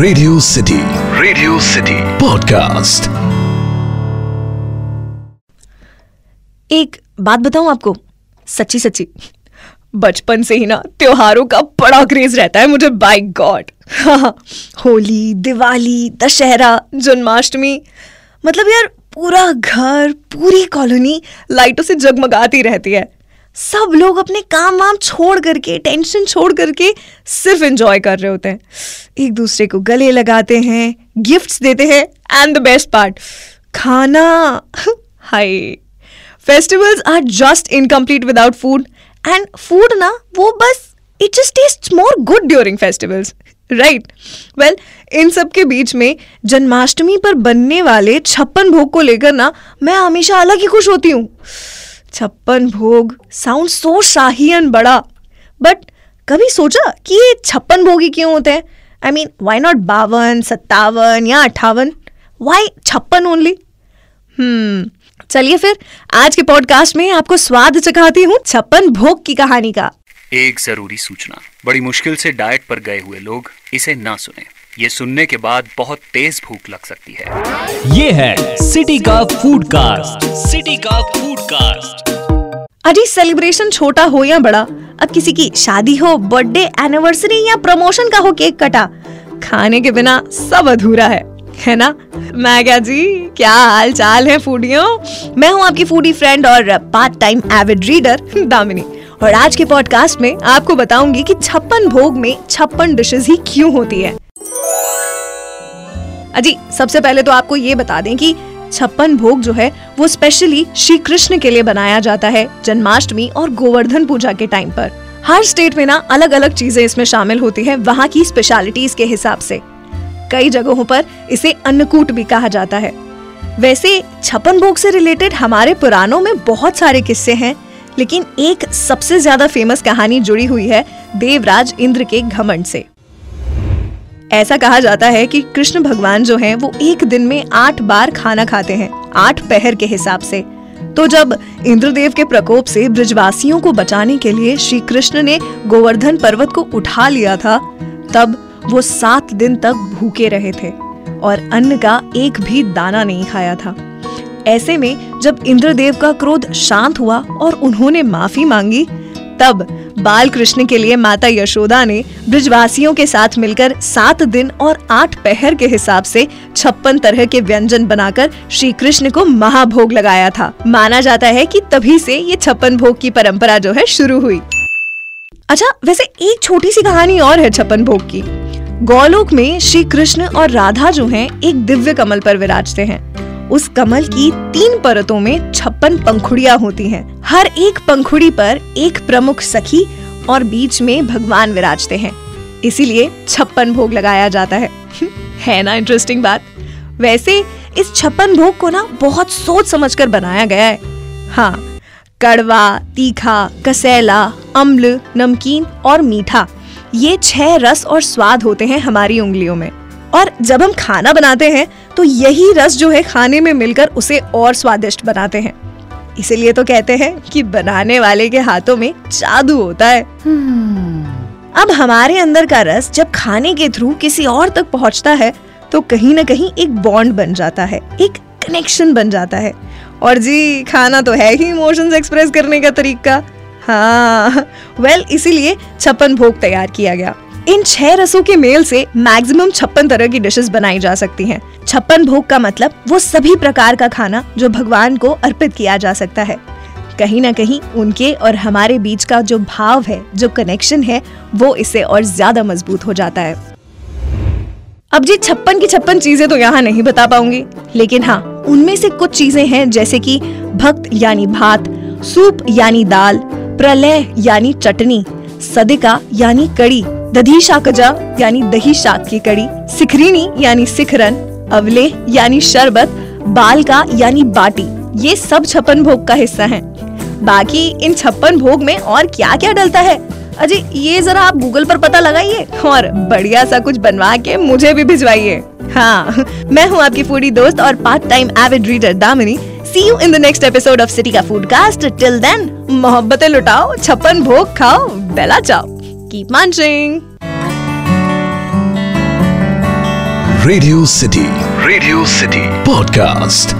Radio city radio city podcast एक बात बताऊँ आपको? सच्ची सच्ची। बचपन से ही ना त्योहारों का बड़ा क्रेज रहता है मुझे बाय गॉड होली, दिवाली, दशहरा, जन्माष्टमी मतलब यार पूरा घर, पूरी कॉलोनी लाइटों से जगमगाती रहती है। सब लोग अपने काम वाम छोड़ करके टेंशन छोड़ करके सिर्फ़ एंजॉय कर रहे होते हैं। एक दूसरे को गले लगाते हैं गिफ्ट्स देते हैं एंड द बेस्ट पार्ट खाना। Hi. Festivals are just incomplete without food and food ना, वो बस it just taste more good during festivals right well इन सब के बीच में, जन्माष्टमी पर बनने वाले छप्पन भोग को लेकर ना, मैं हमेशा अलग ही खुश होती हूँ। छप्पन भोग साउंड सो शाही एंड बड़ा। बट कभी सोचा कि ये छप्पन भोग ही क्यों होते हैं? आई मीन वाई नॉट बावन, सत्तावन या अट्ठावन? वाई छप्पन ओनली हम्म चलिए फिर आज के पॉडकास्ट में आपको स्वाद चखाती हूँ छप्पन भोग की कहानी का। एक ज़रूरी सूचना, बड़ी मुश्किल से डाइट पर गए हुए लोग इसे ना सुने। ये सुनने के बाद बहुत तेज भूख लग सकती है। ये है सिटी का फ़ूड कास्ट सिटी का फ़ूड कास्ट अजी सेलिब्रेशन छोटा हो या बड़ा? अब किसी की शादी हो बर्थडे एनिवर्सरी या प्रमोशन का हो केक कटा खाने के बिना सब अधूरा है है ना? मैं क्या जी क्या हाल चाल है फूडियों मैं हूँ आपकी फूडी फ्रेंड और part time avid reader Damini. और आज के पॉडकास्ट में आपको बताऊँगी कि छप्पन भोग में छप्पन डिशेस ही क्यों होती है। अजी, सबसे पहले तो आपको ये बता दें कि छप्पन भोग जो है, वो स्पेशली श्री कृष्ण के लिए बनाया जाता है, जन्माष्टमी और गोवर्धन पूजा के टाइम पर। हर स्टेट में ना अलग अलग चीज़ें इसमें शामिल होती हैं, वहाँ की स्पेशलिटीज के हिसाब से। कई जगहों पर इसे अन्नकूट भी कहा जाता है। वैसे, छप्पन भोग से रिलेटेड हमारे पुराणों में बहुत सारे किस्से हैं, लेकिन एक सबसे ज़्यादा फ़ेमस कहानी जुड़ी हुई है देवराज इंद्र के घमंड से। ऐसा कहा जाता है कि कृष्ण भगवान जो हैं, वो एक दिन में आठ बार खाना खाते हैं, आठ पहर के हिसाब से। तो जब इंद्रदेव के प्रकोप से ब्रजवासियों को बचाने के लिए श्री कृष्ण ने गोवर्धन पर्वत को उठा लिया था, तब वो सात दिन तक भूखे रहे थे और अन्न का एक भी दाना नहीं खाया था। ऐसे में जब इंद्रदेव का क्रोध शांत हुआ और उन्होंने माफ़ी मांगी तब बाल कृष्ण के लिए माता यशोदा ने ब्रिजवासियों के साथ मिलकर सात दिन और आठ पहर के हिसाब से छप्पन तरह के व्यंजन बनाकर श्री कृष्ण को महाभोग लगाया था। माना जाता है कि तभी से ये छप्पन भोग की परंपरा जो है शुरू हुई। अच्छा वैसे एक छोटी सी कहानी और है छप्पन भोग की। गौलोक में श्री कृष्ण और राधा जो हैं, एक दिव्य कमल पर विराजते हैं। उस कमल की तीन परतों में छप्पन पंखुड़िया होती हैं। हर एक पंखुड़ी पर एक प्रमुख सखी और बीच में भगवान विराजते हैं। इसीलिए छप्पन भोग लगाया जाता है। है ना इंटरेस्टिंग बात? वैसे इस छप्पन भोग को ना बहुत सोच समझकर बनाया गया है। हाँ कड़वा, तीखा, कसैला, अम्ल, नमकीन और मीठा, ये छह रस और स्वाद होते हैं हमारी उंगलियों में। और जब हम खाना बनाते हैं तो यही रस जो है खाने में मिलकर उसे और स्वादिष्ट बनाते हैं। इसीलिए तो कहते हैं कि बनाने वाले के हाथों में जादू होता है। अब हमारे अंदर का रस जब खाने के थ्रू किसी और तक पहुँचता है तो कहीं ना कहीं एक बॉन्ड बन जाता है एक कनेक्शन बन जाता है। और जी खाना तो है ही इमोशंस एक्सप्रेस करने का तरीका। हाँ वेल इसीलिए छप्पन भोग तैयार किया गया। इन छह रसों के मेल से मैक्सिमम छप्पन तरह की डिशेस बनाई जा सकती हैं। छप्पन भोग का मतलब वो सभी प्रकार का खाना जो भगवान को अर्पित किया जा सकता है कहीं ना कहीं उनके और हमारे बीच का जो भाव है, जो कनेक्शन है, वो इससे और ज़्यादा मज़बूत हो जाता है अब जी छप्पन की छप्पन चीज़ें तो यहाँ नहीं बता पाऊँगी, लेकिन हाँ उनमें से कुछ चीज़ें हैं जैसे कि भक्त यानी भात, सूप यानी दाल, प्रलय यानी चटनी, सदिका यानी कड़ी दधी शाकजा, यानी दही शाक की कड़ी, सिखरीनी, यानी सिखरन, अवले, यानी शरबत बाल का यानी बाटी, ये सब छप्पन भोग का हिस्सा हैं। बाकी इन छप्पन भोग में और क्या क्या डलता है? अजय ये जरा आप गूगल पर पता लगाइए और बढ़िया सा कुछ बनवा के मुझे भी भिजवाइए। हाँ मैं हूँ आपकी फूडी दोस्त और part time avid reader Damini. See you in the next episode of city का फ़ूड कास्ट टिल देन मोहब्बतें लुटाओ, छप्पन भोग खाओ, bella ciao. Keep munching radio city radio city podcast